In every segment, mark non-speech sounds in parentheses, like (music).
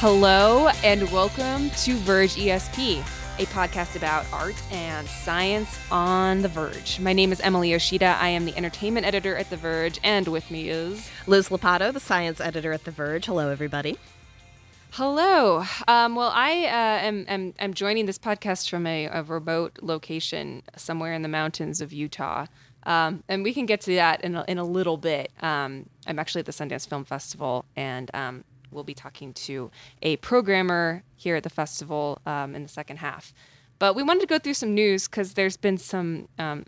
Hello and welcome to Verge ESP, a podcast about art and science on The Verge. My name is Emily Yoshida. I am the entertainment editor at The Verge, and with me is Liz Lopatto, the science editor at The Verge. Hello, everybody. Hello. Um, well, I uh, am, am, am joining this podcast from a, a, remote location somewhere in the mountains of Utah. Um, and we can get to that in a, in a little bit. Um, I'm actually at the Sundance Film Festival, and um, we'll be talking to a programmer here at the festival um, in the second half. But we wanted to go through some news because there's been some um,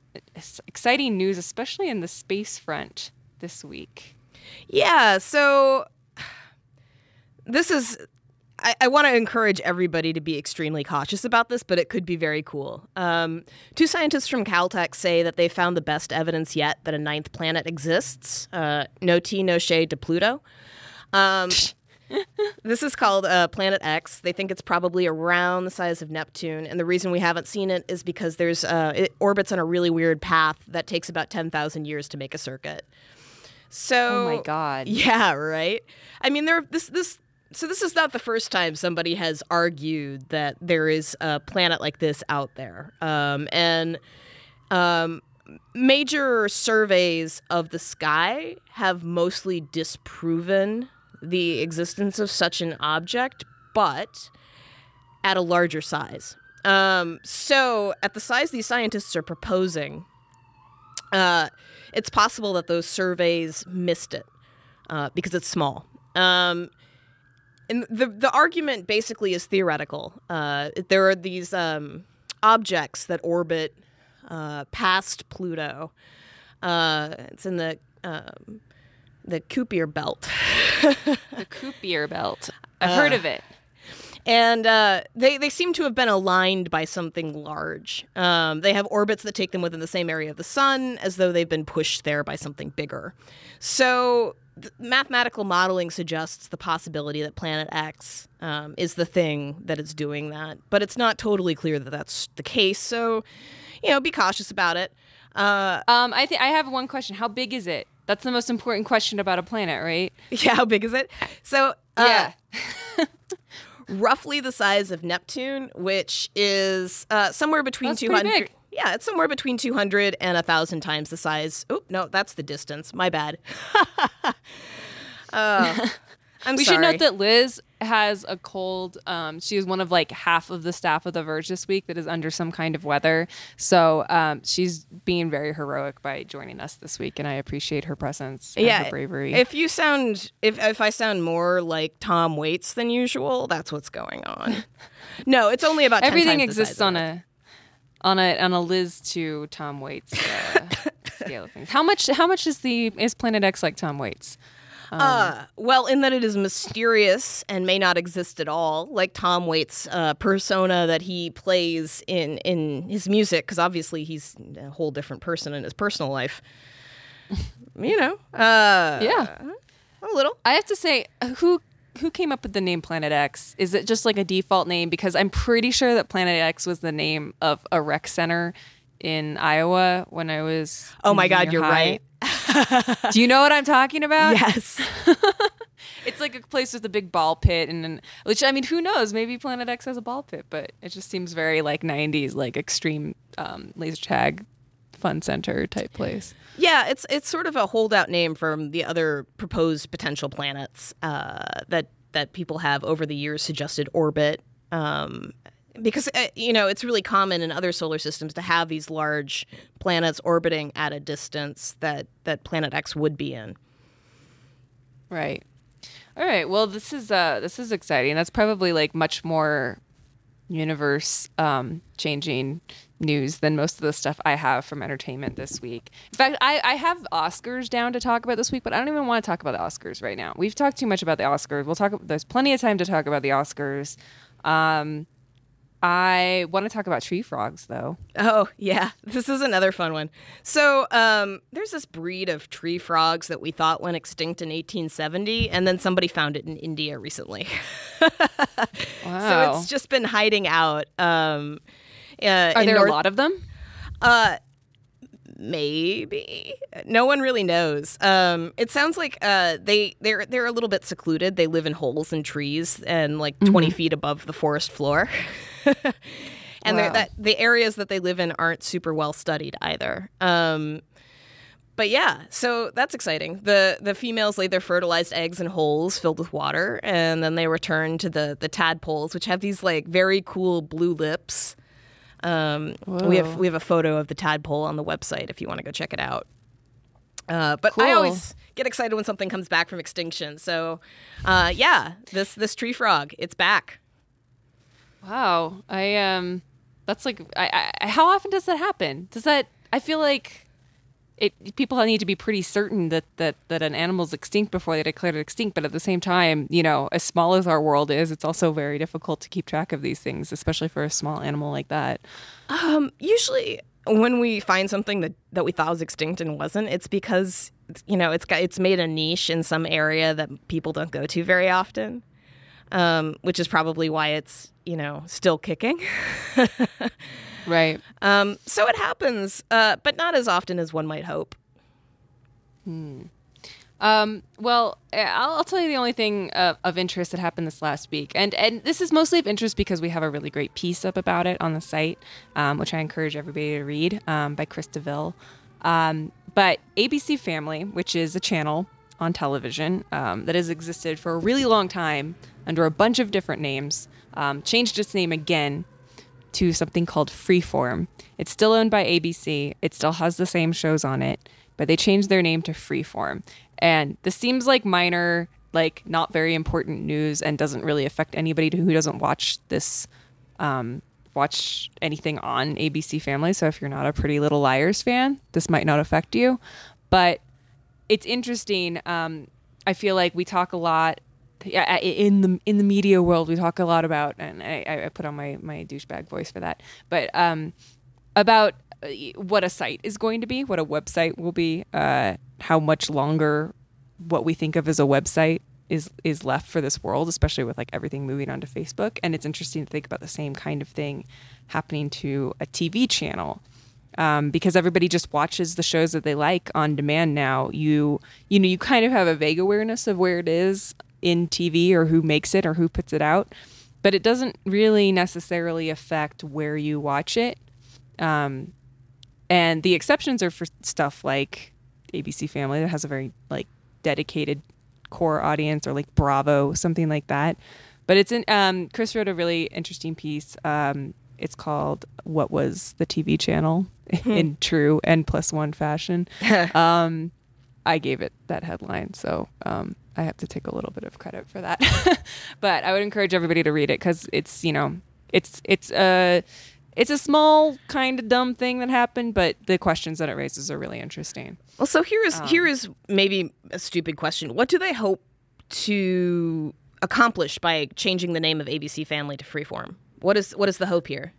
exciting news, especially in the space front this week. Yeah, so (sighs) this is. I, I want to encourage everybody to be extremely cautious about this, but it could be very cool. Um, two scientists from Caltech say that they found the best evidence yet that a ninth planet exists. Uh, no T, no shade to Pluto. Um, (laughs) this is called uh, Planet X. They think it's probably around the size of Neptune, and the reason we haven't seen it is because there's uh, it orbits on a really weird path that takes about ten thousand years to make a circuit. So, oh my god, yeah, right. I mean, there this this so this is not the first time somebody has argued that there is a planet like this out there, um, and um, major surveys of the sky have mostly disproven the existence of such an object, but at a larger size. Um, so, at the size these scientists are proposing, uh, it's possible that those surveys missed it uh, because it's small. Um, and the the argument basically is theoretical. Uh, there are these um, objects that orbit uh, past Pluto. Uh, it's in the um, the Kuiper belt. the Kuiper belt. (laughs) I've uh, heard of it. And uh, they, they seem to have been aligned by something large. Um, they have orbits that take them within the same area of the sun, as though they've been pushed there by something bigger. So, mathematical modeling suggests the possibility that Planet X um, is the thing that is doing that. But it's not totally clear that that's the case. So, you know, be cautious about it. Uh, um, I think I have one question. How big is it? That's the most important question about a planet, right? (laughs) Yeah, how big is it? So, uh, yeah. (laughs) roughly the size of Neptune, which is uh, somewhere between that's 200. Yeah, it's somewhere between 200 and 1,000 times the size. Oh, no, that's the distance. My bad. (laughs) uh, I'm we sorry. should note that Liz has a cold. Um, she is one of like half of the staff of The Verge this week that is under some kind of weather. So um, she's being very heroic by joining us this week, and I appreciate her presence and yeah, her bravery. If you sound, if, if I sound more like Tom Waits than usual, that's what's going on. (laughs) no, it's only about everything exists on a on a on a Liz to Tom Waits uh, (laughs) scale of things. How much? How much is the is Planet X like Tom Waits? Um, uh, well, in that it is mysterious and may not exist at all, like Tom Waits' uh, persona that he plays in in his music, because obviously he's a whole different person in his personal life. (laughs) you know, uh, yeah, a little. I have to say, who who came up with the name Planet X? Is it just like a default name? Because I'm pretty sure that Planet X was the name of a rec center in Iowa when I was. Oh my God, you're high. right. (laughs) (laughs) Do you know what I'm talking about? Yes. (laughs) it's like a place with a big ball pit and, and which I mean, who knows? Maybe Planet X has a ball pit, but it just seems very like 90s, like extreme um, laser tag fun center type place. Yeah, it's it's sort of a holdout name from the other proposed potential planets uh, that that people have over the years suggested orbit. Um, because uh, you know it's really common in other solar systems to have these large planets orbiting at a distance that that planet X would be in. Right. All right. Well, this is uh this is exciting. That's probably like much more universe um, changing news than most of the stuff I have from entertainment this week. In fact, I, I have Oscars down to talk about this week, but I don't even want to talk about the Oscars right now. We've talked too much about the Oscars. We'll talk. There's plenty of time to talk about the Oscars. Um, I want to talk about tree frogs, though. Oh, yeah. (laughs) This is another fun one. So, um, there's this breed of tree frogs that we thought went extinct in 1870, and then somebody found it in India recently. (laughs) wow. So, it's just been hiding out. Um, uh, Are there North- a lot of them? Uh, maybe no one really knows. Um, it sounds like uh, they they're they're a little bit secluded. They live in holes in trees and like 20 feet above the forest floor. (laughs) and Wow. that the areas that they live in aren't super well studied either. Um, but yeah, so that's exciting. The the females lay their fertilized eggs in holes filled with water, and then they return to the the tadpoles, which have these like very cool blue lips. Um, we have we have a photo of the tadpole on the website if you want to go check it out. Uh, but I always get excited when something comes back from extinction. So, uh, yeah, this this tree frog, it's back. Wow. I um that's like I, I how often does that happen? Does that I feel like it people need to be pretty certain that that that an animal's extinct before they declare it extinct, but at the same time, you know, as small as our world is, it's also very difficult to keep track of these things, especially for a small animal like that. Um, usually when we find something that, that we thought was extinct and wasn't, it's because you know it's got it's made a niche in some area that people don't go to very often. Um, which is probably why it's you know still kicking. Right. um, so it happens, uh, but not as often as one might hope. Um, well, I'll, I'll tell you the only thing uh, of interest that happened this last week, and and this is mostly of interest because we have a really great piece up about it on the site, um, which I encourage everybody to read um, by Chris DeVille. Um, but ABC Family, which is a channel on television um, that has existed for a really long time under a bunch of different names, um, changed its name again to something called Freeform. It's still owned by ABC. It still has the same shows on it, but they changed their name to Freeform. And this seems like minor, like not very important news and doesn't really affect anybody who doesn't watch this um, watch anything on ABC Family. So if you're not a Pretty Little Liars fan, this might not affect you. But it's interesting. Um, I feel like we talk a lot in the in the media world. We talk a lot about, and I, I put on my my douchebag voice for that, but um, about uh, what a site is going to be, what a website will be, uh, how much longer what we think of as a website is is left for this world, especially with like everything moving onto Facebook. And it's interesting to think about the same kind of thing happening to a TV channel um, because everybody just watches the shows that they like on demand now. You you know you kind of have a vague awareness of where it is in TV or who makes it or who puts it out, but it doesn't really necessarily affect where you watch it. Um, and the exceptions are for stuff like ABC Family that has a very like dedicated core audience or like Bravo, something like that. But it's in um, Chris wrote a really interesting piece. Um, it's called "What Was the TV Channel?" in true N plus one fashion. (laughs) um, I gave it that headline, so um, I have to take a little bit of credit for that. (laughs) but I would encourage everybody to read it because it's you know it's it's a it's a small kind of dumb thing that happened, but the questions that it raises are really interesting. Well, so here is here is maybe a stupid question. What do they hope to accomplish by changing the name of ABC Family to Freeform? What is what is the hope here?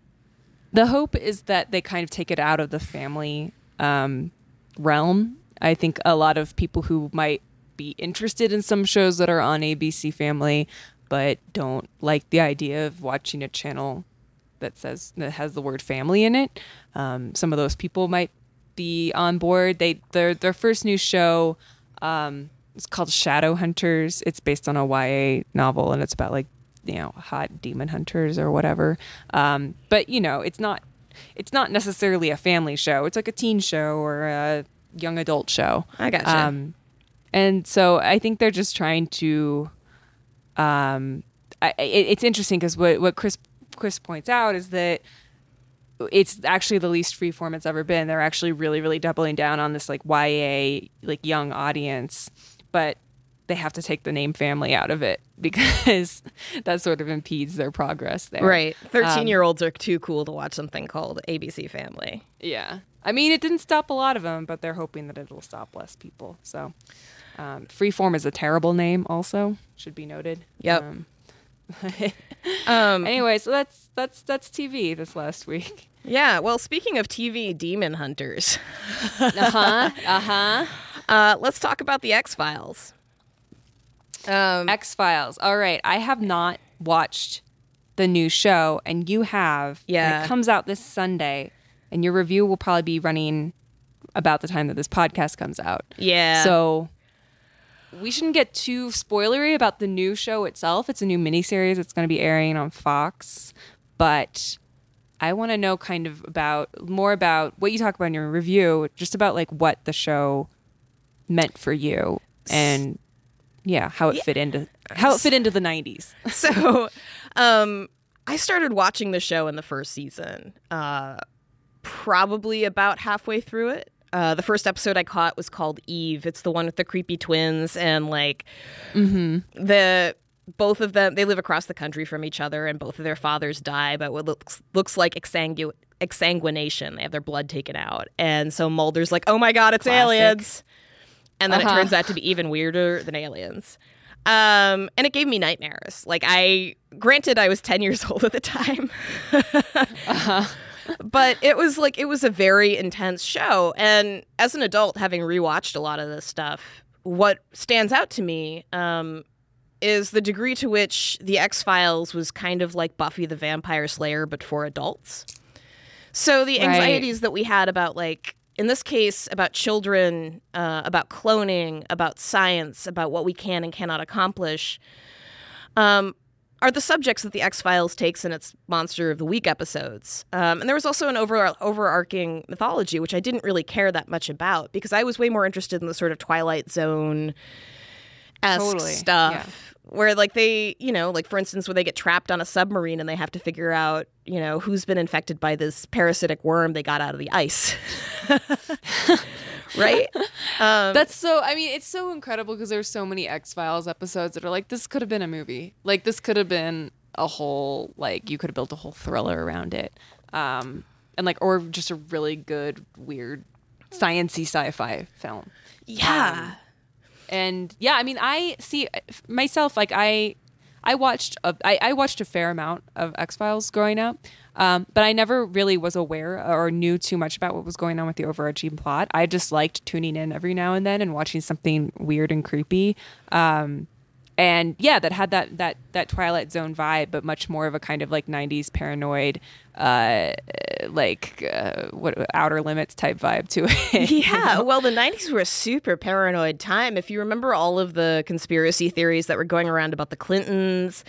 The hope is that they kind of take it out of the family um, realm. I think a lot of people who might be interested in some shows that are on ABC Family, but don't like the idea of watching a channel that says that has the word family in it. Um, some of those people might be on board. They their their first new show um, is called Shadow Hunters. It's based on a YA novel, and it's about like you know hot demon hunters or whatever. Um, but you know, it's not it's not necessarily a family show. It's like a teen show or a young adult show. I gotcha. Um, and so I think they're just trying to. Um, I, it, it's interesting because what what Chris Chris points out is that it's actually the least free form it's ever been. They're actually really really doubling down on this like YA like young audience, but they have to take the name family out of it (laughs) because that sort of impedes their progress there. Right. 13 year olds are too cool to watch something called ABC Family. Yeah. I mean, it didn't stop a lot of them, but they're hoping that it'll stop less people. So, um, Freeform is a terrible name, also should be noted. Yep. Um, (laughs) (laughs) Um, anyway, so that's that's that's TV this last week. yeah. Well, speaking of TV demon hunters, (laughs) Uh huh. Uh huh. let's talk about the X Files. Um, X Files. All right, I have not watched the new show, and you have. Yeah. it comes out this Sunday, and your review will probably be running about the time that this podcast comes out. Yeah. So we shouldn't get too spoilery about the new show itself. It's a new miniseries. It's going to be airing on Fox, but I want to know kind of about more about what you talk about in your review, just about like what the show meant for you and yeah, how it fit into how it fit into the 90s. (laughs) so um I started watching the show in the first season, uh, probably about halfway through it. Uh, the first episode I caught was called Eve. It's the one with the creepy twins and like the both of them. They live across the country from each other, and both of their fathers die. But what looks looks like exsangu- exsanguination. They have their blood taken out, and so Mulder's like, "Oh my god, it's Classic. aliens!" And then Uh-huh. it turns out to be even weirder than aliens. Um, and it gave me nightmares. Like I, granted, I was ten years (laughs) old at the time, but it was like it was a very intense show. And as an adult, having rewatched a lot of this stuff, what stands out to me um, is the degree to which the X Files was kind of like Buffy the Vampire Slayer, but for adults. So the Right. anxieties that we had about like in this case about children, uh, about cloning, about science, about what we can and cannot accomplish, um, are the subjects that the X Files takes in its Monster of the Week episodes. Um, and there was also an over- overarching mythology, which I didn't really care that much about because I was way more interested in the sort of Twilight Zone esque Totally, stuff. Where like they, you know, like for instance, when they get trapped on a submarine and they have to figure out, you know, who's been infected by this parasitic worm they got out of the ice, (laughs) right? (laughs) Um, That's so. I mean, it's so incredible because there's so many X Files episodes that are like this could have been a movie. Like this could have been a whole like you could have built a whole thriller around it, um, and like or just a really good weird sciency sci-fi film. yeah. and yeah i mean i see myself like i i watched a, I, I watched a fair amount of x-files growing up um, but i never really was aware or knew too much about what was going on with the overarching plot. I just liked tuning in every now and then and watching something weird and creepy. Um, and yeah that had that that that twilight zone vibe but much more of a kind of like 90s paranoid uh like uh, what outer limits type vibe to it. Yeah, (laughs) well, the 90s were a super paranoid time. If you remember all of the conspiracy theories that were going around about the Clintons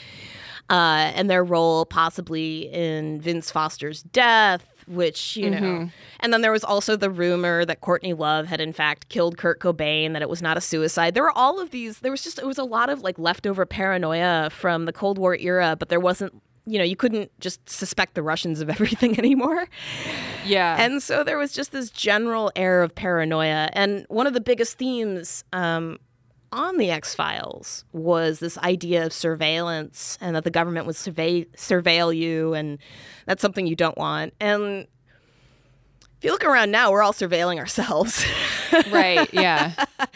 uh, and their role possibly in Vince Foster's death, which, you know, and then there was also the rumor that Courtney Love had in fact killed Kurt Cobain, that it was not a suicide. There were all of these, there was just, it was a lot of like leftover paranoia from the Cold War era, but there wasn't. You know, you couldn't just suspect the Russians of (laughs) everything anymore. yeah And so there was just this general air of paranoia. And one of the biggest themes um, on the X Files was this idea of surveillance and that the government would survey, surveil you, and that's something you don't want. And if you look around now, we're all surveilling ourselves. right yeah (laughs)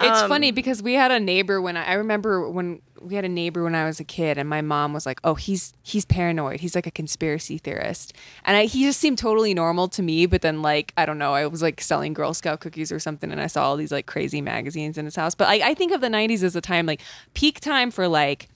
it's Um, funny because we had a neighbor when I, I remember when we had a neighbor when I was a kid and my mom was like oh he's he's paranoid he's like a conspiracy theorist and I, he just seemed totally normal to me but then like I don't know I was like selling Girl Scout cookies or something and I saw all these like crazy magazines in his house but I, I think of the 90s as a time like peak time for like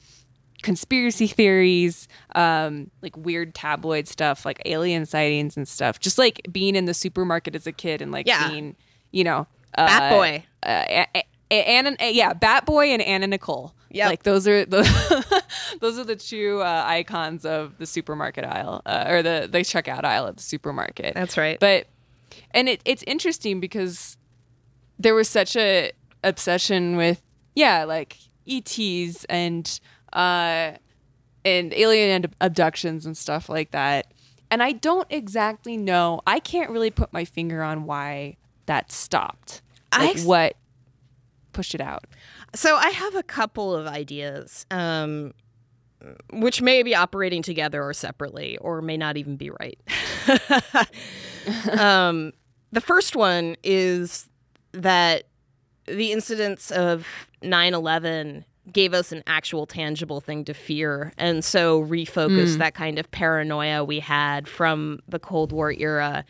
conspiracy theories, um, like weird tabloid stuff, like alien sightings and stuff. Just like being in the supermarket as a kid and like Yeah. seeing, you know, uh, Bat Boy. uh, Anna, yeah, Bat Boy and Anna Nicole. Yeah, like those are the (laughs) those are the two uh, icons of the supermarket aisle uh, or the the checkout aisle at the supermarket. That's right. But and it, it's interesting because there was such a obsession with yeah like ETs and uh and alien ab- abductions and stuff like that. And I don't exactly know. I can't really put my finger on why that stopped. Like ex- what pushed it out. So I have a couple of ideas, um, which may be operating together or separately, or may not even be right. (laughs) um, the first one is that the incidents of 9 11 gave us an actual tangible thing to fear, and so refocused that kind of paranoia we had from the Cold War era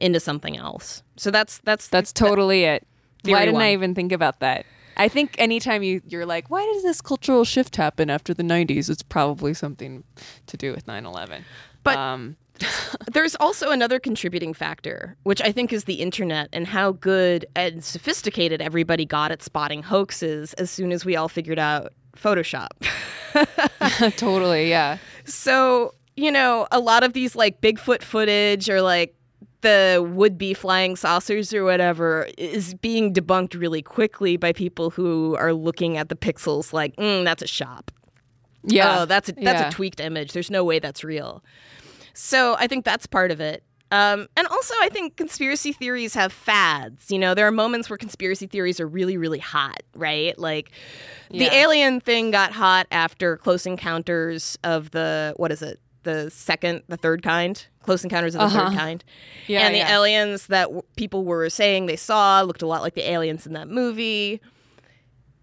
into something else. So that's that's That's totally it. Why didn't one. I even think about that? I think anytime you you're like, why does this cultural shift happen after the 90s? It's probably something to do with 9/11. But- um, (laughs) There's also another contributing factor, which I think is the internet and how good and sophisticated everybody got at spotting hoaxes as soon as we all figured out Photoshop. (laughs) (laughs) totally, yeah. So, you know, a lot of these like Bigfoot footage or like the would be flying saucers or whatever is being debunked really quickly by people who are looking at the pixels like, mm, that's a shop. Yeah. Oh, that's a, that's yeah. a tweaked image. There's no way that's real. So I think that's part of it. Um, and also, I think conspiracy theories have fads. You know, there are moments where conspiracy theories are really, really hot, right? Like Yeah. the alien thing got hot after Close Encounters of the, what is it? The second, the third kind? Close Encounters of the Uh-huh. Third Kind. Yeah, and the yeah. aliens that w- people were saying they saw looked a lot like the aliens in that movie.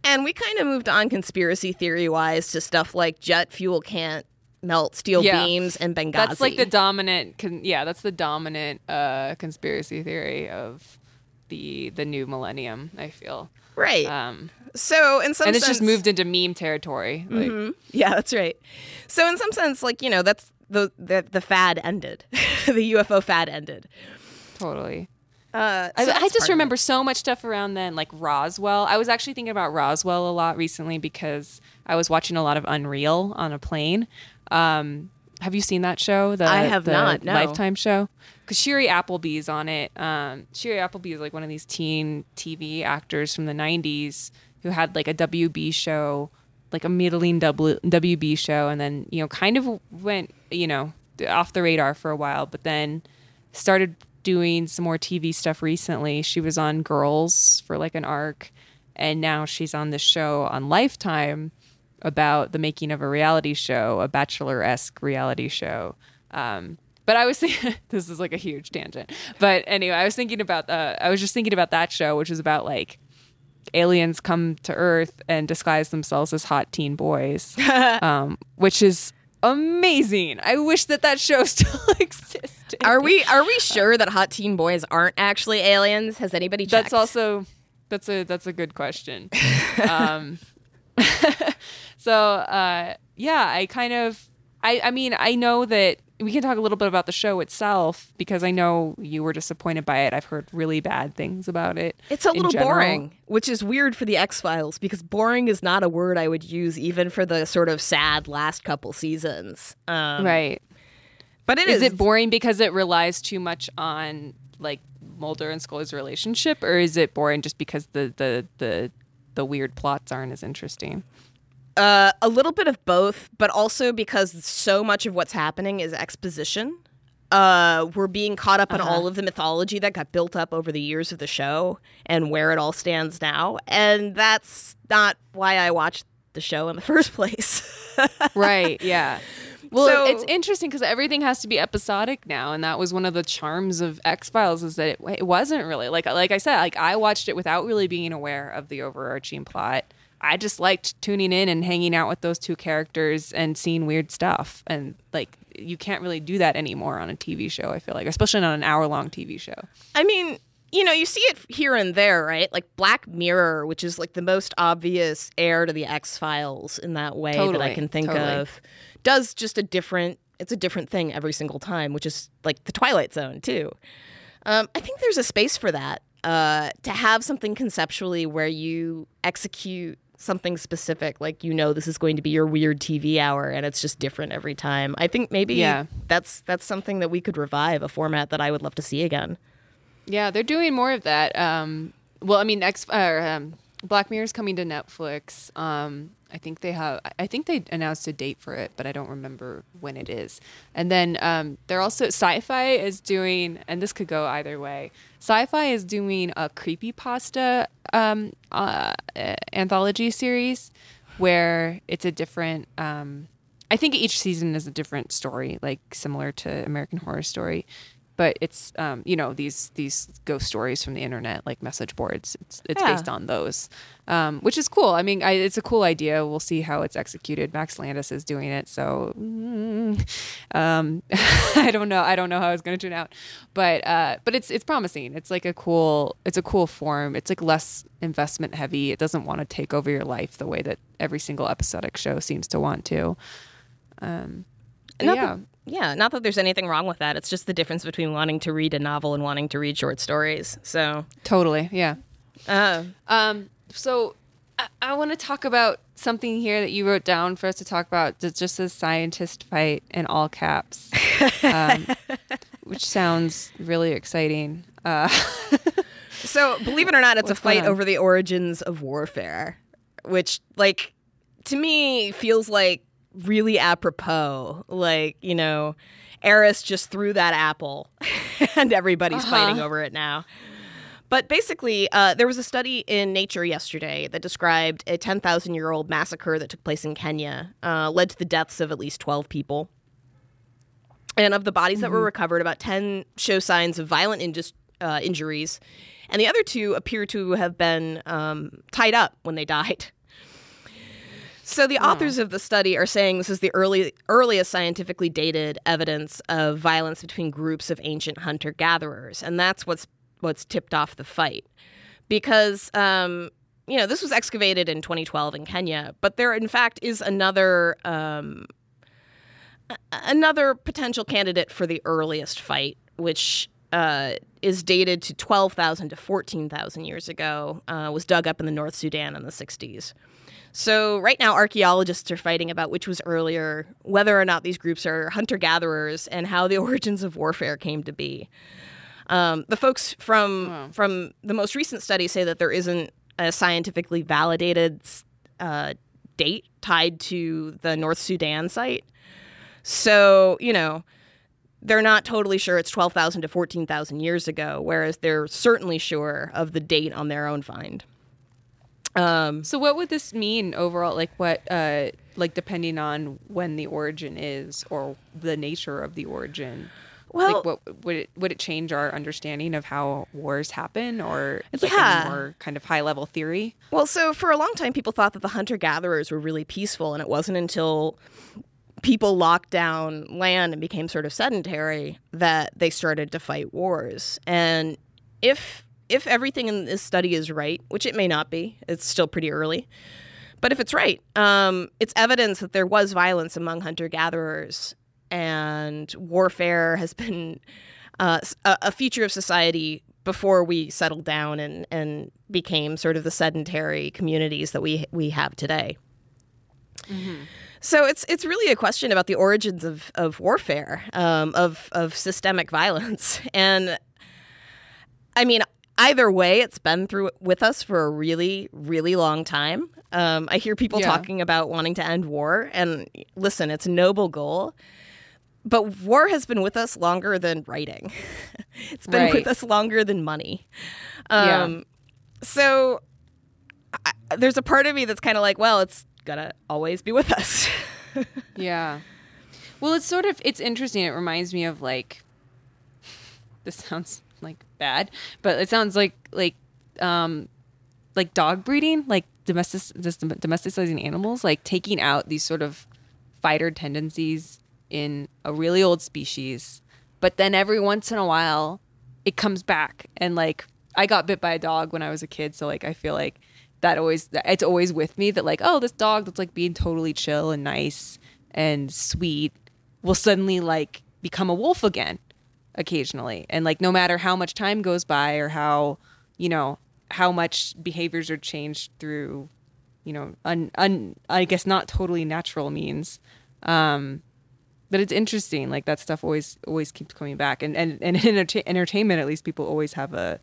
And we kind of moved on conspiracy theory wise to stuff like jet fuel can't melt steel Yeah. beams and Benghazi. That's like the dominant. Con- yeah, that's the dominant uh, conspiracy theory of the the new millennium. I feel. right. Um, so in some and it's sense, just moved into meme territory. Like, Mhm. Yeah, that's right. So in some sense, like you know, that's the the, the fad ended. (laughs) the UFO fad ended. totally. Uh, I, so I that's just remember so much stuff around then, like Roswell. I was actually thinking about Roswell a lot recently because I was watching a lot of Unreal on a plane. Um, have you seen that show? The, I have the not, no. Lifetime show. Because Shiri Appleby's on it. Um, Shiri Appleby is like one of these teen TV actors from the '90s who had like a WB show, like a middling w, WB show, and then you know kind of went you know off the radar for a while, but then started doing some more TV stuff recently. She was on Girls for like an arc, and now she's on this show on Lifetime about the making of a reality show, a bachelor esque reality show. Um, but I was thinking, (laughs) this is like a huge tangent. But anyway, I was thinking about, uh, I was just thinking about that show, which is about like aliens come to Earth and disguise themselves as hot teen boys, (laughs) um, which is amazing. I wish that that show (laughs) still existed. Are we are we sure that hot teen boys aren't actually aliens? Has anybody checked? That's also that's a that's a good question. (laughs) um, (laughs) so uh, yeah, I kind of I I mean I know that we can talk a little bit about the show itself because I know you were disappointed by it. I've heard really bad things about it. It's a little general. boring, which is weird for the X Files because boring is not a word I would use even for the sort of sad last couple seasons. Um, right? But it Is is. it boring because it relies too much on like Mulder and Scully's relationship, or is it boring just because the the the the weird plots aren't as interesting? Uh, a little bit of both, but also because so much of what's happening is exposition. Uh, we're being caught up in Uh-huh. all of the mythology that got built up over the years of the show and where it all stands now. And that's not why I watched the show in the (laughs) first place. right (laughs) yeah well So- it's interesting because everything has to be episodic now and that was one of the charms of x-files is that it, it wasn't really like like i said like i watched it without really being aware of the overarching plot i just liked tuning in and hanging out with those two characters and seeing weird stuff and like you can't really do that anymore on a tv show i feel like especially on an hour-long tv show I mean, you know, you see it here and there, right? Like Black Mirror, which is like the most obvious heir to the X Files in that way that I can think totally. of, does just a different. It's a different thing every single time, which is like the Twilight Zone too. Um, I think there's a space for that uh, to have something conceptually where you execute something specific, like you know this is going to be your weird TV hour, and it's just different every time. I think maybe Yeah. that's that's something that we could revive, a format that I would love to see again. Yeah, they're doing more of that. Um, well, I mean, X, uh, um, Black Mirror's coming to Netflix. Um, I think they have. I think they announced a date for it, but I don't remember when it is. And then um, they're also Sci-Fi is doing, and this could go either way. Sci-Fi is doing a creepypasta um, uh, uh, anthology series where it's a different. Um, I think each season is a different story, like similar to American Horror Story, but it's um, you know these these ghost stories from the internet, like message boards. It's it's Yeah. based on those, um, which is cool. I mean, I, it's a cool idea. We'll see how it's executed. Max Landis is doing it, so mm, um, (laughs) I don't know. I don't know how it's going to turn out, but uh, but it's it's promising. It's like a cool it's a cool form. It's like less investment heavy. It doesn't want to take over your life the way that every single episodic show seems to want to. Um, Not yeah. Yeah, not that there's anything wrong with that. It's just the difference between wanting to read a novel and wanting to read short stories. So, Totally. Yeah. uh, Um, so I, I want to talk about something here that you wrote down for us to talk about. That just says scientist fight in all caps, um, (laughs) which sounds really exciting. Uh, (laughs) so believe it or not, it's What's a fight over the origins of warfare, which, like, to me feels like really apropos. Like, you know, Eris just threw that apple, (laughs) and everybody's Uh-huh. fighting over it now. But basically, uh, there was a study in Nature yesterday that described a 10,000 year old massacre that took place in Kenya, uh, led to the deaths of at least 12 people. And of the bodies that were recovered, about 10 show signs of violent indus- uh, injuries, and the other two appear to have been um, tied up when they died. (laughs) So the authors of the study are saying this is the early earliest scientifically dated evidence of violence between groups of ancient hunter gatherers, and that's what's what's tipped off the fight. Because um, you know this was excavated in 2012 in Kenya, but there in fact is another um, another potential candidate for the earliest fight, which uh, is dated to 12,000 to 14,000 years ago, uh, was dug up in the North Sudan in the 60s. So, right now, archaeologists are fighting about which was earlier, whether or not these groups are hunter gatherers, and how the (laughs) origins of warfare came to be. Um, the folks from Wow. from the most recent study say that there isn't a scientifically validated uh, date tied to the North Sudan site. So, you know, they're not totally sure it's 12,000 to 14,000 years ago, whereas they're certainly sure of the date on their own find. Um, so what would this mean overall? Like what? Uh, like depending on when the origin is or the nature of the origin. well, like what would it would it change our understanding of how wars happen or like Yeah. any more kind of high level theory? Well, so for a long time, people thought that the hunter gatherers were really peaceful, and it wasn't until people locked down land and became sort of sedentary that they started to fight wars. And if if everything in this study is right, which it may not be, it's still pretty early. But if it's right, um, it's evidence that there was violence among hunter gatherers, and warfare has been uh, a, feature of society before we settled down and, and became sort of the sedentary communities that we we have today. So it's it's really a question about the origins of of warfare, um, of of systemic violence, (laughs) and I mean either way, it's been through with us for a really really long time. Um, I hear people Yeah. talking about wanting to end war, and listen, it's a noble goal. But war has been with us longer than writing. (laughs) it's been Right. with us longer than money. Yeah. Um, So I, there's a part of me that's kind of like, well, it's gonna always be with us. (laughs) Yeah. Well, it's sort of it's interesting. It reminds me of like (laughs) this sounds like bad, but it sounds like like um like dog breeding, like domestic domesticizing animals, like taking out these sort of fighter tendencies in a really old species, but then every once in a while it comes back. And like I got bit by a dog when I was a kid, so like I feel like that always it's always with me that like oh this dog that's like being totally chill and nice and sweet will suddenly like become a wolf again occasionally. And like no matter how much time goes by or how you know how much behaviors are changed through you know un, un i guess not totally natural means um but it's interesting like that stuff always always keeps coming back. And and, and in enterta- entertainment at least people always have a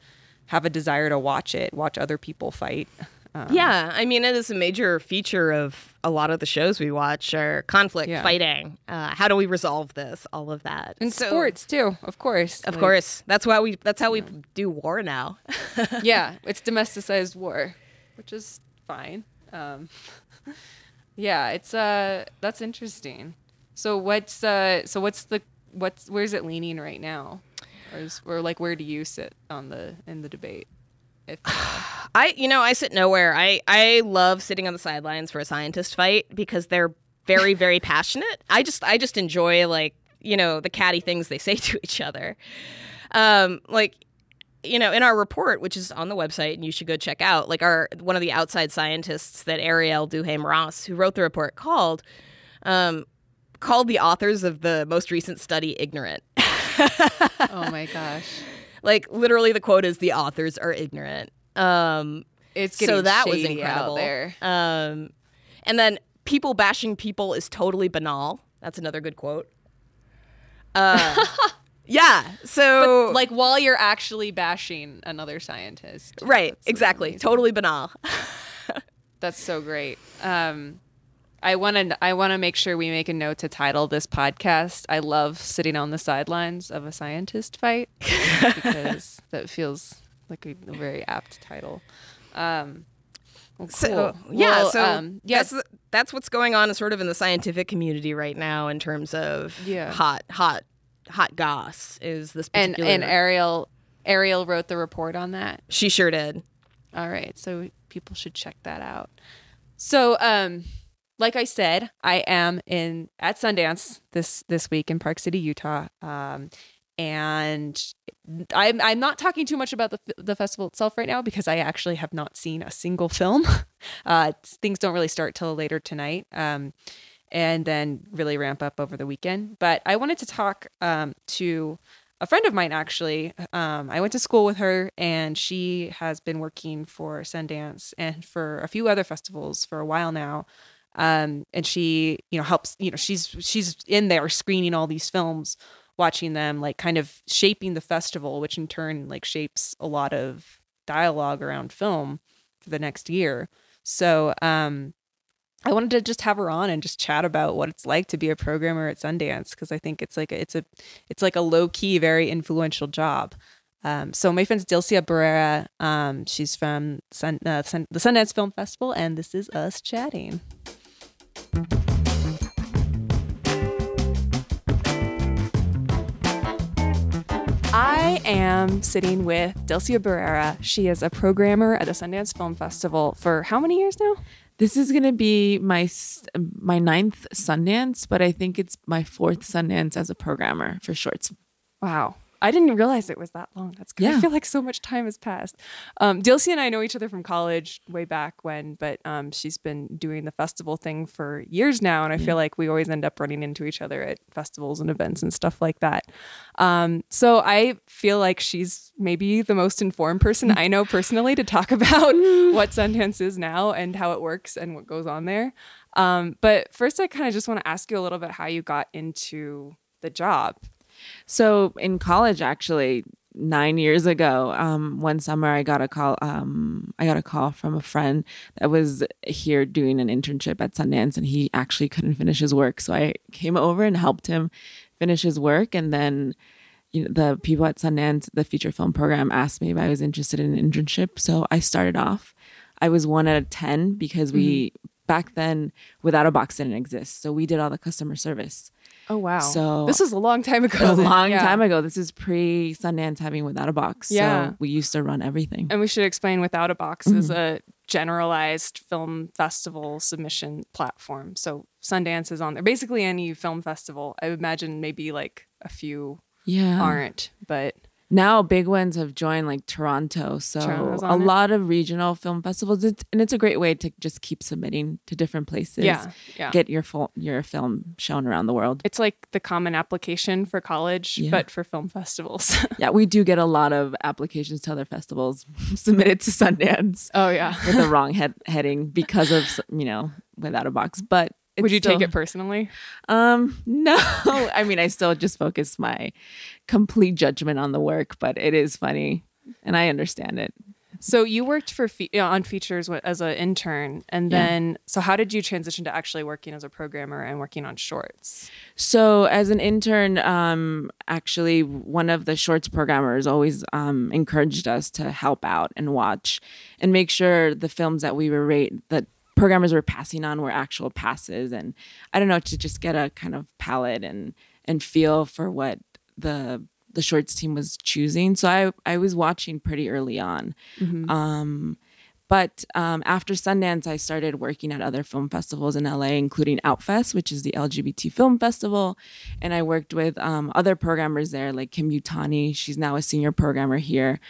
have a desire to watch it watch other people fight um, yeah, I mean, it is a major feature of a lot of the shows we watch are conflict, Yeah. fighting. Uh, how do we resolve this? All of that. and So- sports too of course Of Like, course, that's why we. That's how we do war now. (laughs) yeah, it's domesticized war, which is fine. Um, (laughs) yeah, it's uh that's interesting. So what's uh so what's the what's where's it leaning right now, or is, or like where do you sit on the in the debate? If (sighs) I, you know, I sit nowhere. I, I love sitting on the sidelines for a scientist fight because they're very, (laughs) very passionate. I just, I just enjoy like, you know, the catty things they (laughs) say to each other. Um, like, you know, in our report, which is on the website and you should go check out, like our one of the outside scientists that Arielle Duhaime Ross, who wrote the report, called, um, called the authors of the most recent study ignorant. oh my (laughs) gosh. Like literally, the quote is, "The authors are ignorant." Um, It's getting so that was incredible. there. Um, and then people bashing people is totally banal. That's another good quote. Uh, (laughs) yeah. So like while you're actually bashing another scientist. right, exactly, amazing. totally banal. (laughs) That's so great. Um, I want to. I want to make sure we make a note to title this podcast. I love sitting on the sidelines of a scientist fight (laughs) because that feels like a, very apt title. Um, well, So cool. yeah, Well, so um, yes, that's that's what's going on, sort of in the scientific community right now in terms of Yeah. hot, hot, hot goss. Is this and and Arielle Arielle wrote the report on that. she sure did. All right, so people should check that out. So, um, like I said, I am in at Sundance this this week in Park City, Utah, um, and I'm I'm not talking too much about the the festival itself right now because I actually have not seen a single film. (laughs) Uh, things don't really start till later tonight. Um, and then really ramp up over the weekend. But I wanted to talk um, to a friend of mine actually. Um, I went to school with her, and she has been working for Sundance and for a few other festivals for a while now. Um, and she, you know, helps. You know, she's she's in there screening all these films, watching them, like kind of shaping the festival, which in turn like shapes a lot of dialogue around film for the next year. So, um, I wanted to just have her on and just chat about what it's like to be a programmer at Sundance because I think it's like a, it's a it's like a low key, very influential job. Um, so my friend's Dilcia Barrera. Um, she's from Sun, uh, Sun, the Sundance Film Festival, and this is us chatting. I am sitting with Dilcia Barrera. She is a programmer at the Sundance Film Festival for how many years now? This is gonna be my my ninth Sundance, but I think it's my fourth Sundance as a programmer for shorts. Wow. I didn't realize it was that long. That's good. I feel like so much time has passed. Um, Dilcia and I know each other from college way back when, but um, she's been doing the festival thing for years now. And I feel like we always end up running into each other at festivals and events and stuff like that. Um, so I feel like she's maybe the most informed person I know personally to talk (laughs) about (laughs) what Sundance is now and how it works and what goes on there. Um, but first, I kind of just want to ask you a little bit how you got into the job. So in college, actually, nine years ago, um, one summer I got a call. Um, I got a call from a friend that was here doing an internship at Sundance, and he actually couldn't finish his work. So I came over and helped him finish his work, and then. You know, the people at Sundance, the feature film program, asked me if I was interested in an internship. So I started off. I was one out of 10 because we, back then, Without a Box didn't exist. So we did all the customer service. Oh wow! So- this was a long time (laughs) ago. a long Yeah. time ago. This is pre Sundance having Without a Box. Yeah. So we used to run everything. And we should explain Without a Box is Mm-hmm. a generalized film festival submission platform. So Sundance is on there. Basically, any film festival. I imagine maybe like a few Yeah. aren't, but Now big ones have joined like Toronto. So a it? lot of regional film festivals. It's, and it's a great way to just keep submitting to different places. yeah, yeah. Get your full, your film shown around the world. it's like the common application for college, Yeah. but for film festivals. (laughs) Yeah, we do get a lot of applications to other festivals (laughs) submitted to Sundance oh yeah. with the (laughs) wrong head, heading because of you know Without a Box. But Would you take it personally? Um, (laughs) no. I mean, I still just focus my complete judgment on the work, but it is funny and I understand it. So you worked for fe- on features as an intern, and Yeah. then so how did you transition to actually working as a programmer and working on shorts? So, as an intern, um, actually, one of the shorts programmers always um, encouraged us to help out and watch and make sure the films that we were rate that programmers were passing on were actual passes, and I don't know to just get a kind of palette and and feel for what the the shorts team was choosing. So I I was watching pretty early on. Um, but um, after Sundance, I started working at other film festivals in LA, including Outfest, which is the LGBT film festival. And I worked with um, other programmers there, like Kim Yutani. She's now a senior programmer here.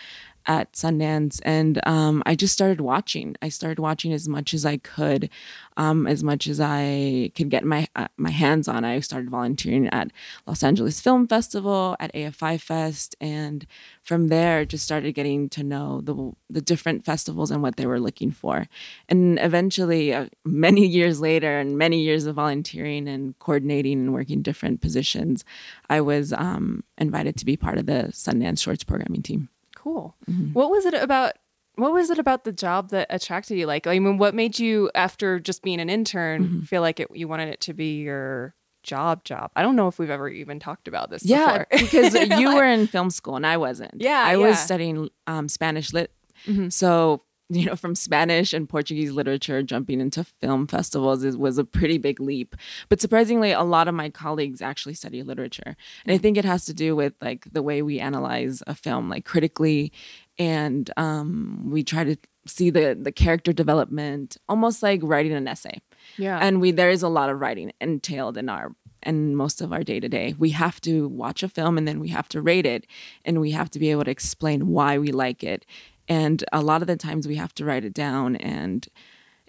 At Sundance, and um, I just started watching. I started watching as much as I could, um, as much as I could get my uh, my hands on. I started volunteering at Los Angeles Film Festival, at AFI Fest, and from there, just started getting to know the the different festivals and what they were looking for. And eventually, uh, many (laughs) years later, and many years of volunteering and coordinating and working different positions, I was um, invited to be part of the Sundance Shorts programming team cool. Mm-hmm. What was it about? What was it about the job that attracted you? Like, I mean, what made you, after just being an intern, mm-hmm. feel like it, you wanted it to be your job job. I don't know if we've ever even talked about this. Yeah, (laughs) because you (laughs) were in film school and I wasn't. Yeah, I yeah. was studying um, Spanish lit. Mm-hmm. So (laughs) you know, from Spanish and Portuguese literature jumping into film festivals is, was a pretty big leap. But surprisingly, a lot of my colleagues actually study literature. And I think it has to do with like the way we analyze a film, like critically, and um, we try to see the the character development, almost like writing an essay. Yeah. And we there is a lot of writing entailed in our and most of our day to day. We have to watch a film and then we have to rate it and we have to be able to explain why we like it and a lot of the times we have to write it down and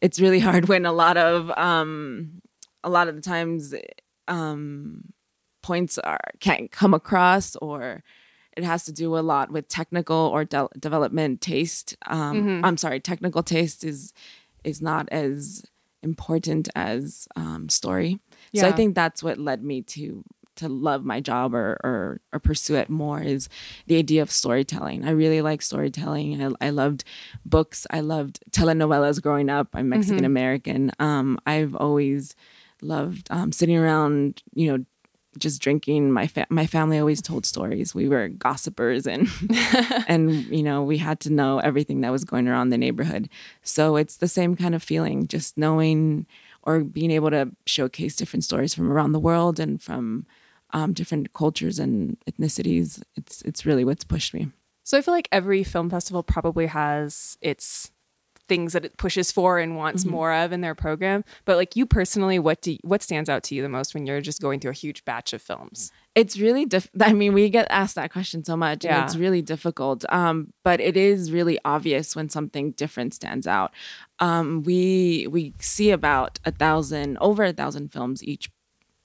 it's really (laughs) hard when a lot of um a lot of the times um points are can't come across or it has to do a lot with technical or de- development taste um mm-hmm. i'm sorry technical taste is is not as important as um story yeah. so i think that's what led me to to love my job or, or or pursue it more is the idea of storytelling. I really like storytelling. I, I loved books. I loved telenovelas growing up. I'm Mexican mm-hmm. American. Mm-hmm. Um, I've always loved um, sitting around, you know, just drinking. My fa- my family always told stories. We were gossipers, and (laughs) and you know we had to know everything that was going around the neighborhood. So it's the same kind of feeling, just knowing or being able to showcase different stories from around the world and from um, different cultures and ethnicities. It's it's really what's pushed me. So I feel like every film festival probably has its things that it pushes for and wants mm-hmm. more of in their program. But like you personally, what do you, what stands out to you the most when you're just going through a huge batch of films? It's really diff- I mean, we get asked that question so much, yeah. and it's really difficult. Um, but it is really obvious when something different stands out. Um, we we see about a thousand, over a thousand films each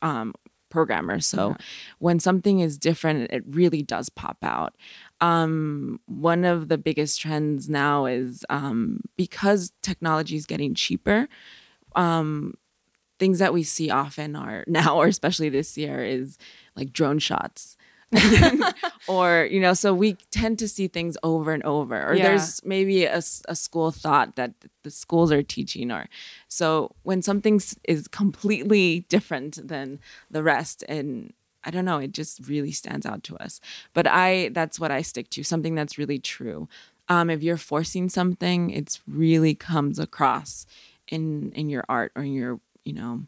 um, programmer. So yeah. when something is different, it really does pop out. Um, one of the biggest trends now is um, because technology is getting cheaper. Um, things that we see often are (laughs) now, or especially this year, is like drone shots. (laughs) or you know so we tend to see things over and over. Or yeah. there's maybe a, a school thought that the schools are teaching or so when something is completely different than the rest and i don't know it just really stands out to us. But i that's what i stick to something that's really true. Um, if you're forcing something it's really comes across in in your art or in your you know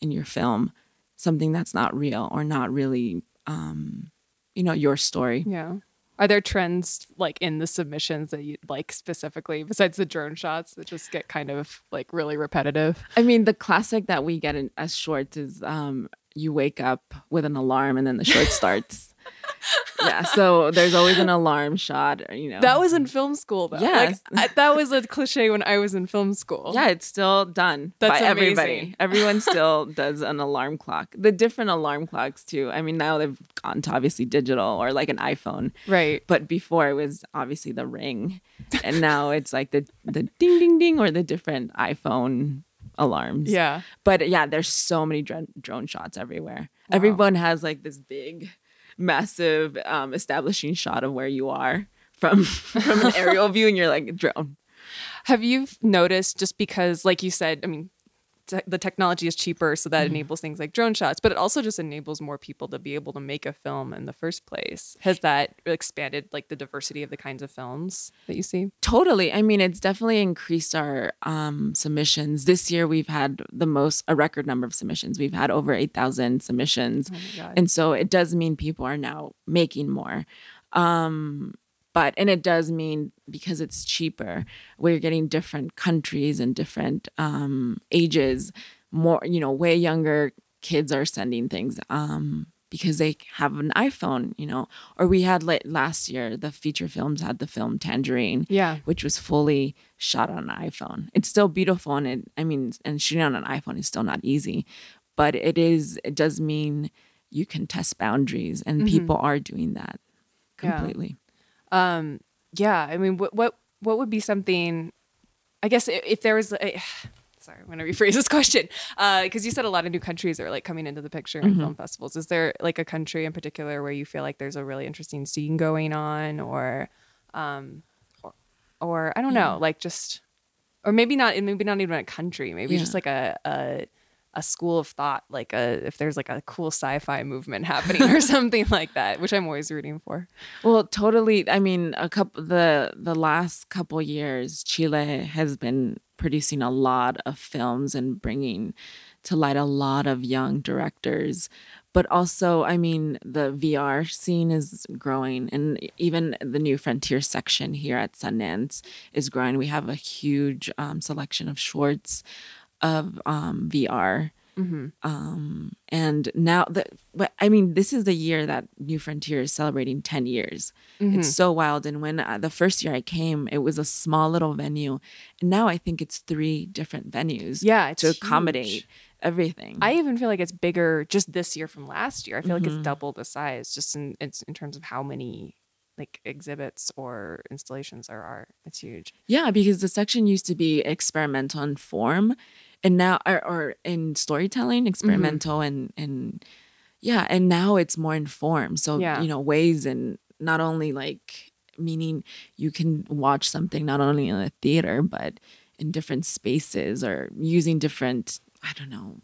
in your film something that's not real or not really um you know your story. Yeah. Are there trends like in the submissions that you like specifically besides the drone shots that just get kind of like really repetitive? I mean the classic that we get in, as shorts is um you wake up with an alarm and then the short starts yeah, so there's always an alarm shot, uh, you know. That was in film school though. Yeah. Like, I, that was a cliche when I was in film school. Yeah, it's still done That's by amazing. everybody. (laughs) Everyone still does an alarm clock. The different alarm clocks too. I mean, now they've gone to obviously digital or like an iPhone. Right. But before it was obviously the ring. And now it's like the the ding ding ding or the different iPhone alarms. Yeah. But yeah, there's so many drone, drone shots everywhere. Wow. Everyone has like this big massive um, establishing shot of where you are from (laughs) from an aerial (laughs) view, and you're like drone. Have you noticed just because, like you said, I mean, te- the technology is cheaper, so that mm-hmm. enables things like drone shots, but it also just enables more people to be able to make a film in the first place. Has that expanded like the diversity of the kinds of films that you see? Totally. I mean, it's definitely increased our um, submissions. This year, we've had the most a record number of submissions. We've had over eight thousand submissions, oh and so it does mean people are now making more. Um, but and it does mean because it's cheaper we're getting different countries and different um, ages more you know way younger kids are sending things um, because they have an iPhone, you know. Or we had like last year, the feature films had the film Tangerine, Yeah. which was fully shot on an iPhone. It's still beautiful, and it, I mean, and shooting on an iPhone is still not easy, but it is. It does mean you can test boundaries, and people are doing that Yeah. Um, yeah, I mean, what what what would be something? I guess if, if there was a, (sighs) sorry, I'm going to rephrase this (laughs) question because you said a lot of new countries are like coming into the picture in film festivals. Is there like a country in particular where you feel like there's a really interesting scene going on, or, um, or, or I don't know, like just, or maybe not, maybe not even a country, maybe Yeah. just like a. a a school of thought, like a if there's like a cool sci-fi movement happening or (laughs) something like that, which I'm always rooting for. Well, totally. I mean, a couple the the last couple years, Chile has been producing a lot of films and bringing to light a lot of young directors. But also, I mean, the VR scene is growing, and even the New Frontier section here at Sundance is growing. We have a huge um, selection of shorts of um, VR. Um, and now but I mean, this is the year that New Frontier is celebrating 10 years. It's so wild. And when uh, the first year I came, it was a small little venue. And now I think it's three different venues Yeah, to accommodate huge. everything. I even feel like it's bigger just this year from last year. I feel like it's double the size just in it's in terms of how many like exhibits or installations there are. It's huge. Yeah, because the section used to be experimental in form, and now or, or in storytelling, mm-hmm. experimental and and yeah, and now it's more in form. So Yeah. you know ways and not only like meaning you can watch something not only in a theater but in different spaces or using different I don't know.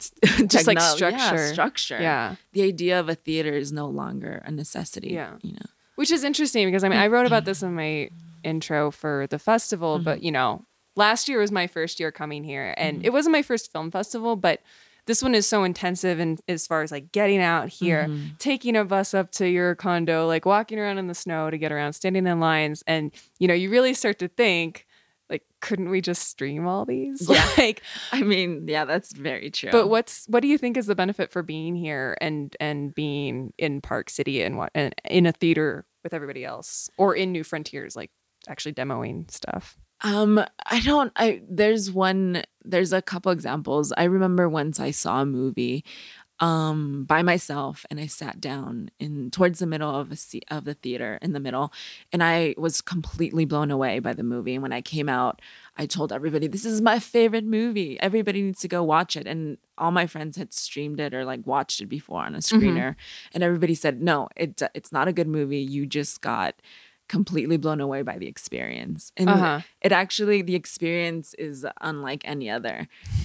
(laughs) Just like techno- yeah, structure. structure. Yeah. The idea of a theater is no longer a necessity. Yeah. You know. Which is interesting because I mean I wrote about this in my intro for the festival, but mm-hmm. you know, last year was my first year coming here and mm-hmm. it wasn't my first film festival, but this one is so intensive and as far as like getting out here, mm-hmm. taking a bus up to your condo, like walking around in the snow to get around, standing in lines and you know, you really start to think like couldn't we just stream all these? (laughs) Yeah. like I mean, yeah, that's very true. but what's what do you think is the benefit for being here and and being in Park City and what and in a theater with everybody else or in New Frontiers like actually demoing stuff? Um, I don't. I there's one. There's a couple examples. I remember once I saw a movie, um, by myself, and I sat down in towards the middle of a seat of the theater in the middle, and I was completely blown away by the movie. And when I came out, I told everybody, "This is my favorite movie. Everybody needs to go watch it." And all my friends had streamed it or like watched it before on a screener, and everybody said, "No, it it's not a good movie. You just got." Completely blown away by the experience. And Uh-huh. it actually the experience is unlike any other.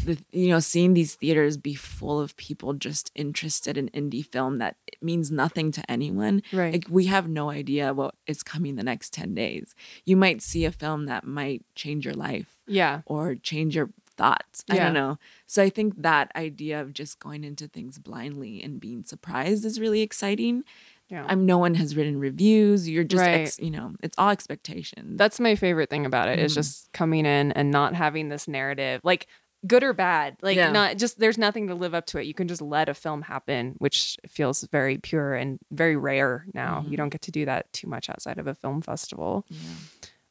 The, you know seeing these theaters be full of people just interested in indie film that it means nothing to anyone. Right. like we have no idea what is coming the next 10 days. You might see a film that might change your life Yeah. or change your thoughts. I don't know. So i think that idea of just going into things blindly and being surprised is really exciting Yeah. i'm no one has written reviews you're just Right. ex, you know it's all expectations That's my favorite thing about it is Mm-hmm. just coming in and not having this narrative like good or bad like Yeah. not just there's nothing to live up to it you can just let a film happen which feels very pure and very rare now Mm-hmm. you don't get to do that too much outside of a film festival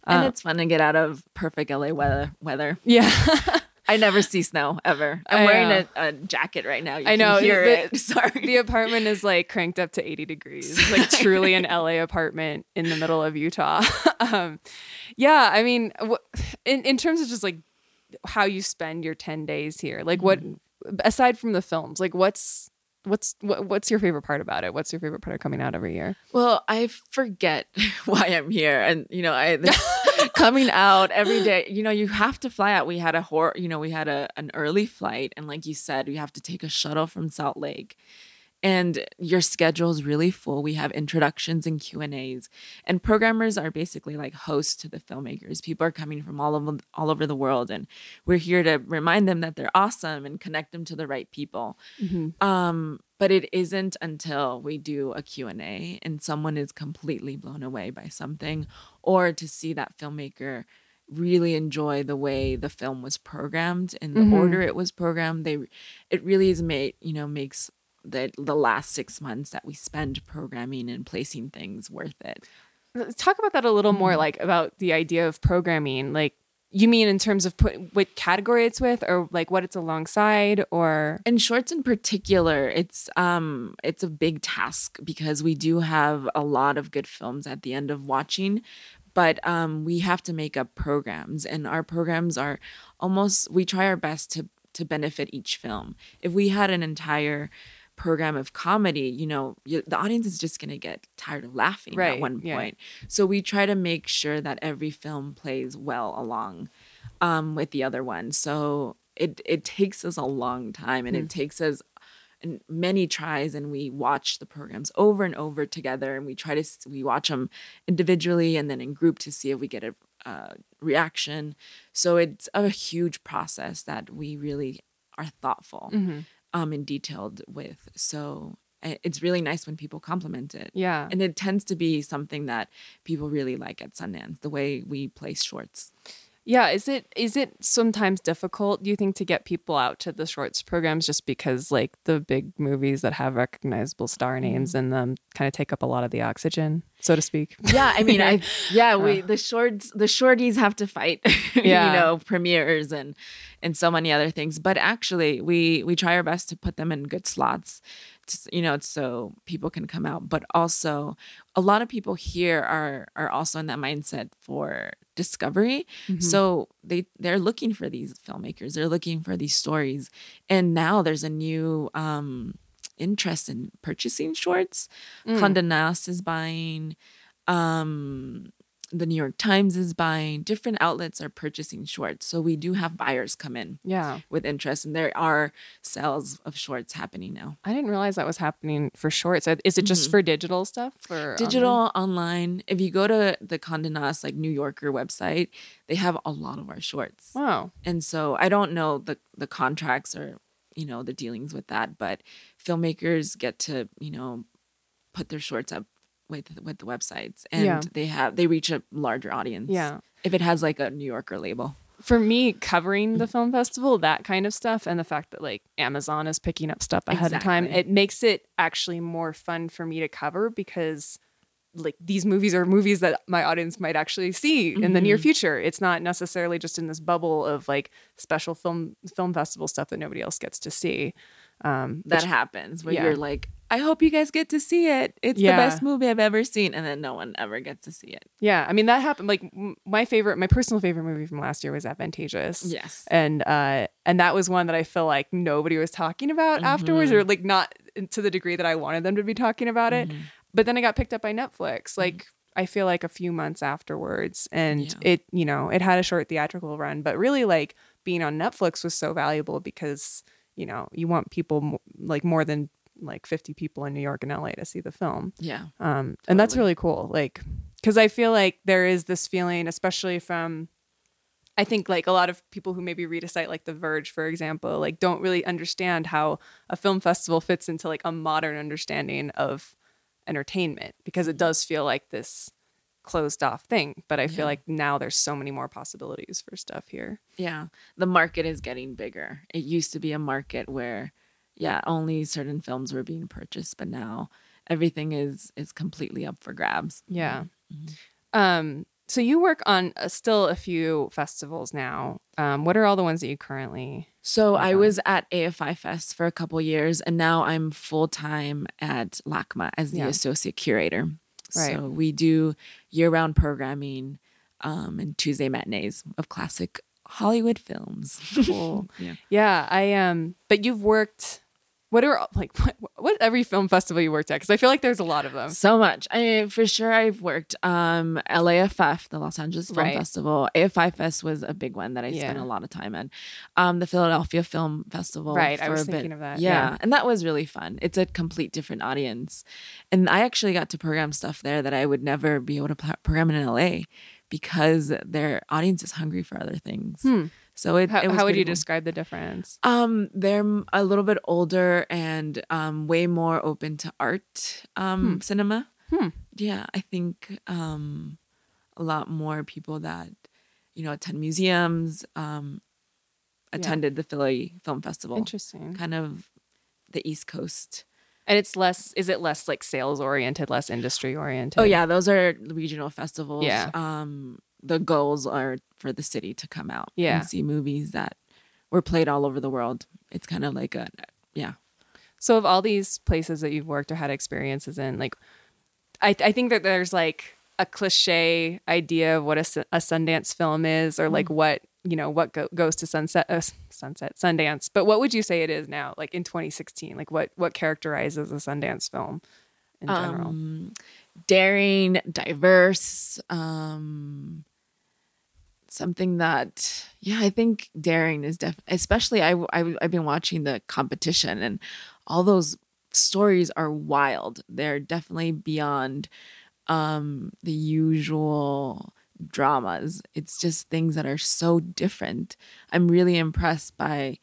and Uh, it's fun to get out of perfect LA weather. Weather. yeah (laughs) I never see snow ever. I'm I wearing a, a jacket right now. You I know, Can hear the- it. (laughs) Sorry. the apartment is like cranked up to 80 degrees like (laughs) truly an la apartment in the middle of utah (laughs) um, yeah i mean in, in terms of just like how you spend your 10 days here like what aside from the films like what's what's what, what's your favorite part about it what's your favorite part of coming out every year well, I forget (laughs) why I'm here, and you know, I (laughs) coming out every day. You know, you have to fly out. We had a hor You know, we had a an early flight, and like you said, we have to take a shuttle from Salt Lake. And your schedule is really full. We have introductions and q and a's and programmers are basically like hosts to the filmmakers. People are coming from all over all over the world and we're here to remind them that they're awesome and connect them to the right people. Um but it isn't until we do a q&a and someone is completely blown away by something or to see that filmmaker really enjoy the way the film was programmed and the order it was programmed they it really is made you know makes the the last six months that we spend programming and placing things worth it. Talk about that a little more, Mm-hmm. like about the idea of programming. Like, you mean in terms of put what category it's with, or like what it's alongside, or in shorts in particular it's um it's a big task because we do have a lot of good films at the end of watching but um we have to make up programs and our programs are almost we try our best to to benefit each film if we had an entire program of comedy you know you, the audience is just going to get tired of laughing Right, at one yeah. point so we try to make sure that every film plays well along um, with the other one. So it it takes us a long time, and it takes us many tries, and we watch the programs over and over together, and we try to we watch them individually and then in group to see if we get a uh, reaction. So it's a huge process that we really are thoughtful um, and detailed with. So it's really nice when people compliment it. yeah, And it tends to be something that people really like at Sundance, the way we place shorts. Yeah. Is it is it sometimes difficult? Do you think to get people out to the shorts programs just because like the big movies that have recognizable star Mm-hmm. names in them kind of take up a lot of the oxygen, so to speak? Yeah, I mean, I (laughs) yeah, we the shorts the shorties have to fight, (laughs) Yeah. you know, premieres and and so many other things. But actually, we we try our best to put them in good slots, you know, so people can come out. But also, a lot of people here are are also in that mindset for discovery. So they they're looking for these filmmakers. They're looking for these stories, and now there's a new. um interest in purchasing shorts. Condé Nast is buying um the New York Times is buying, different outlets are purchasing shorts. So we do have buyers come in Yeah, with interest, and there are sales of shorts happening now. I didn't realize that was happening for shorts. Is it just for digital stuff? For Mm-hmm. Digital, online. If you go to the Condé Nast like New Yorker website, they have a lot of our shorts. Wow. And so I don't know the the contracts or you know the dealings with that, but filmmakers get to you know put their shorts up with with the websites, and Yeah. they have they reach a larger audience. Yeah. if it has like a New Yorker label. for me covering the film festival that kind of stuff and the fact that like amazon is picking up stuff ahead of time it makes it actually more fun for me to cover because like these movies are movies that my audience might actually see in the near future it's not necessarily just in this bubble of like special film film festival stuff that nobody else gets to see um That happens where yeah. you're like, I hope you guys get to see it. It's Yeah. the best movie I've ever seen, and then no one ever gets to see it. yeah i mean that happened like m- my favorite my personal favorite movie from last year was advantageous Yes. and uh and that was one that I feel like nobody was talking about afterwards Mm-hmm. or like not to the degree that I wanted them to be talking about it Mm-hmm. but then it got picked up by Netflix like I feel like a few months afterwards and Yeah. it you know it had a short theatrical run but really like being on Netflix was so valuable because you know you want people mo- like more than like 50 people in New York and LA to see the film Yeah. um, and that's really cool. Like, because I feel like there is this feeling, especially from, I think like a lot of people who maybe read a site like The Verge, for example, like don't really understand how a film festival fits into like a modern understanding of entertainment because it does feel like this closed off thing. But I feel Yeah. like now there's so many more possibilities for stuff here. Yeah. The market is getting bigger. It used to be a market where, yeah, only certain films were being purchased, but now everything is is completely up for grabs. Yeah. Mm-hmm. Um, so you work on uh, still a few festivals now. Um, what are all the ones that you currently? So I was at AFI Fest for a couple years, and now I'm full time at LACMA as the Yeah. associate curator. Right. So we do year round programming um, and Tuesday matinees of classic Hollywood films. Cool. (laughs) yeah. Yeah, I um. But you've worked. What are like (laughs) what, what every film festival you worked at? Because I feel like there's a lot of them. So much. I mean, for sure, I've worked um, LAFF, the Los Angeles Film Right. Festival. AFI Fest was a big one that I spent a lot of time in. Um, the Philadelphia Film Festival. Right, I was a bit. thinking of that, Yeah. yeah. and that was really fun. It's a complete different audience, and I actually got to program stuff there that I would never be able to program in LA because their audience is hungry for other things. So it, Hmm. How, it was how would you cool. describe the difference? Um, they're a little bit older and um, way more open to art um, cinema. Hmm. Yeah, I think um, a lot more people that you know attend museums um, attended the Philly Film Festival. Interesting. Kind of the East Coast And it's less. Is it less like sales oriented, less industry oriented? Oh yeah, those are regional festivals. Yeah. Um, the goals are for the city to come out Yeah. and see movies that were played all over the world. It's kind of like a yeah. So of all these places that you've worked or had experiences in, like, I I think that there's like a cliche idea of what a, a Sundance film is, or like what you know what go, goes to sunset, uh, sunset, Sundance. But what would you say it is now, like in 2016? Like what what characterizes a Sundance film in general? Um, daring, diverse, um, something that yeah, I think daring is def. Especially I, I I've been watching the competition and all those stories are wild. They're definitely beyond um the usual dramas. It's just things that are so different. I'm really impressed by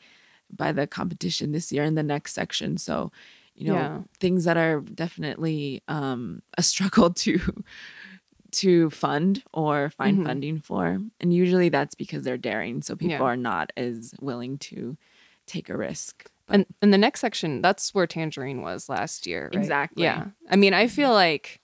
by the competition this year in the next section. So, you know, Yeah. things that are definitely um a (laughs) struggle to to fund or find Mhm. funding for. And usually that's because they're daring. So people Yeah. are not as willing to take a risk. But And and the next section, that's where Tangerine was last year. right? Exactly. Yeah. I mean, I feel like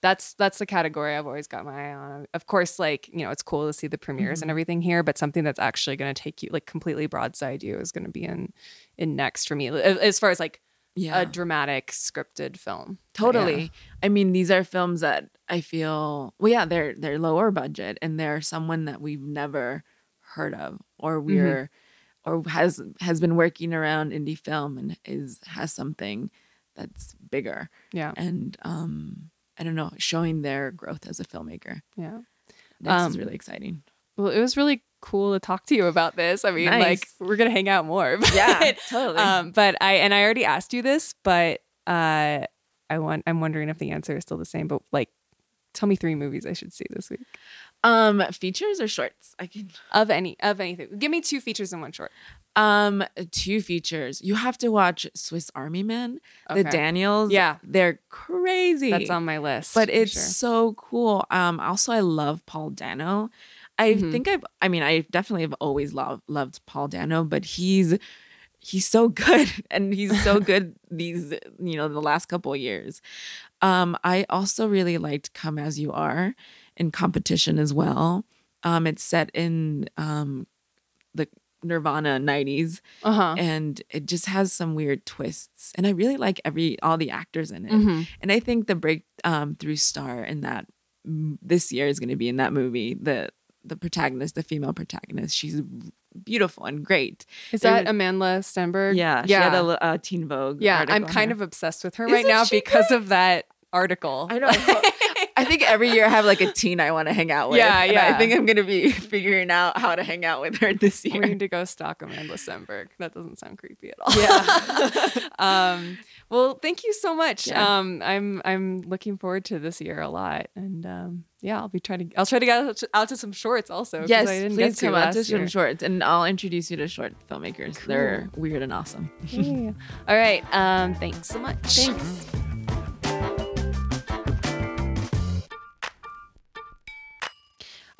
that's that's the category I've always got my eye on. Of course, like you know, it's cool to see the premieres and everything here, but something that's actually going to take you like completely broadside you is going to be in in next for me as far as like yeah. a dramatic scripted film. Totally. I mean, these are films that I feel well, yeah, they're they're lower budget and they're someone that we've never heard of or we're or has has been working around indie film and is has something that's bigger Yeah. and um I don't know, showing their growth as a filmmaker. Yeah. This Um, is really exciting. Well, it was really cool to talk to you about this. I mean, like we're gonna hang out more. (laughs) But, Yeah, totally. Um, but I and I already asked you this, but uh, I want I'm wondering if the answer is still the same. But like, tell me three movies I should see this week Um features or shorts? I can of any of anything. Give me two features and one short. Um, two features. You have to watch Swiss Army Men. The Daniels. Yeah. they're crazy. That's on my list. but it's sure. so cool. Um, also I love Paul Dano. I Mhm. think I've. I mean, I definitely have always loved loved Paul Dano, but he's he's so (laughs) good, and he's so (laughs) good these you know the last couple of years. Um, I also really liked Come as You Are in competition as well. Um, it's set in um the Nirvana 90s uh-huh. and it just has some weird twists and i really like every all the actors in it Mhm. and i think the break um through star in that this year is going to be in that movie the the protagonist the female protagonist she's beautiful and great Is that Amanda Stenberg? yeah she yeah, had a uh, teen vogue yeah. I'm kind of obsessed with her right Isn't now she because of that article. i know (laughs) i think every year i have like a teen i want to hang out with Yeah, and yeah. i think i'm going to be (laughs) figuring out how to hang out with her this we year need to go stalk Amanda Stenberg. That doesn't sound creepy at all. yeah (laughs) um well thank you so much Yeah. um i'm i'm looking forward to this year a lot and um yeah i'll be trying to i'll try to get out to, some shorts also Yes, I didn't please get come out to some shorts, and I'll introduce you to short filmmakers. They're weird and awesome. Yeah. (laughs) all right um thanks so much Thanks.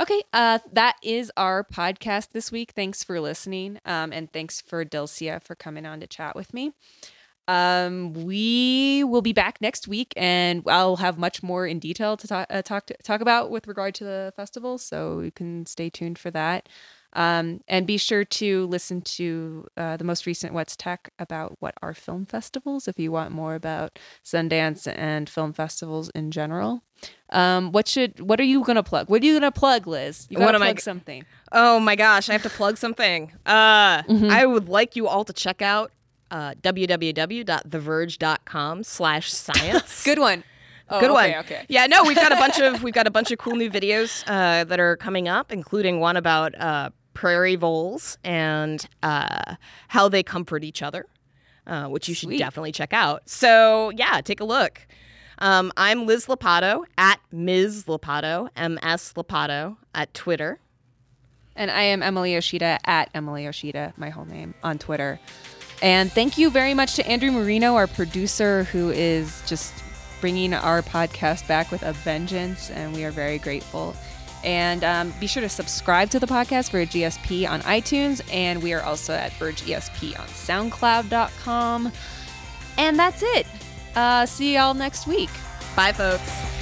Okay, uh, that is our podcast this week. Thanks for listening, um, and thanks for Dilcia for coming on to chat with me. Um, we will be back next week, and I'll have much more in detail to talk uh, talk to, talk about with regard to the festival. So you can stay tuned for that. Um, and be sure to listen to uh, the most recent What's Tech about what are film festivals if you want more about Sundance and film festivals in general. Um, what should what are you gonna plug? What are you gonna plug, Liz? You What gotta I plug g- something. Oh my gosh, I have to plug something. Uh, Mm-hmm. I would like you all to check out uh, www.theverge.com slash science. (laughs) Good one. Oh, Good okay, one. Okay. Yeah, no, we've got a bunch of we've got a bunch of cool new videos uh, that are coming up, including one about uh, prairie voles and uh, how they comfort each other, uh, which you should Sweet. definitely check out. So yeah, take a look. Um, I'm Liz Lopatto at Ms. Lopatto, M S Lopatto at Twitter. And I am Emily Yoshida at Emily Yoshida, my whole name on Twitter. And thank you very much to Andrew Marino, our producer, who is just bringing our podcast back with a vengeance, and we are very grateful. And um, be sure to subscribe to the podcast Verge ESP on iTunes, and we are also at Verge ESP on SoundCloud.com. And that's it. Uh, see y'all next week. Bye, folks.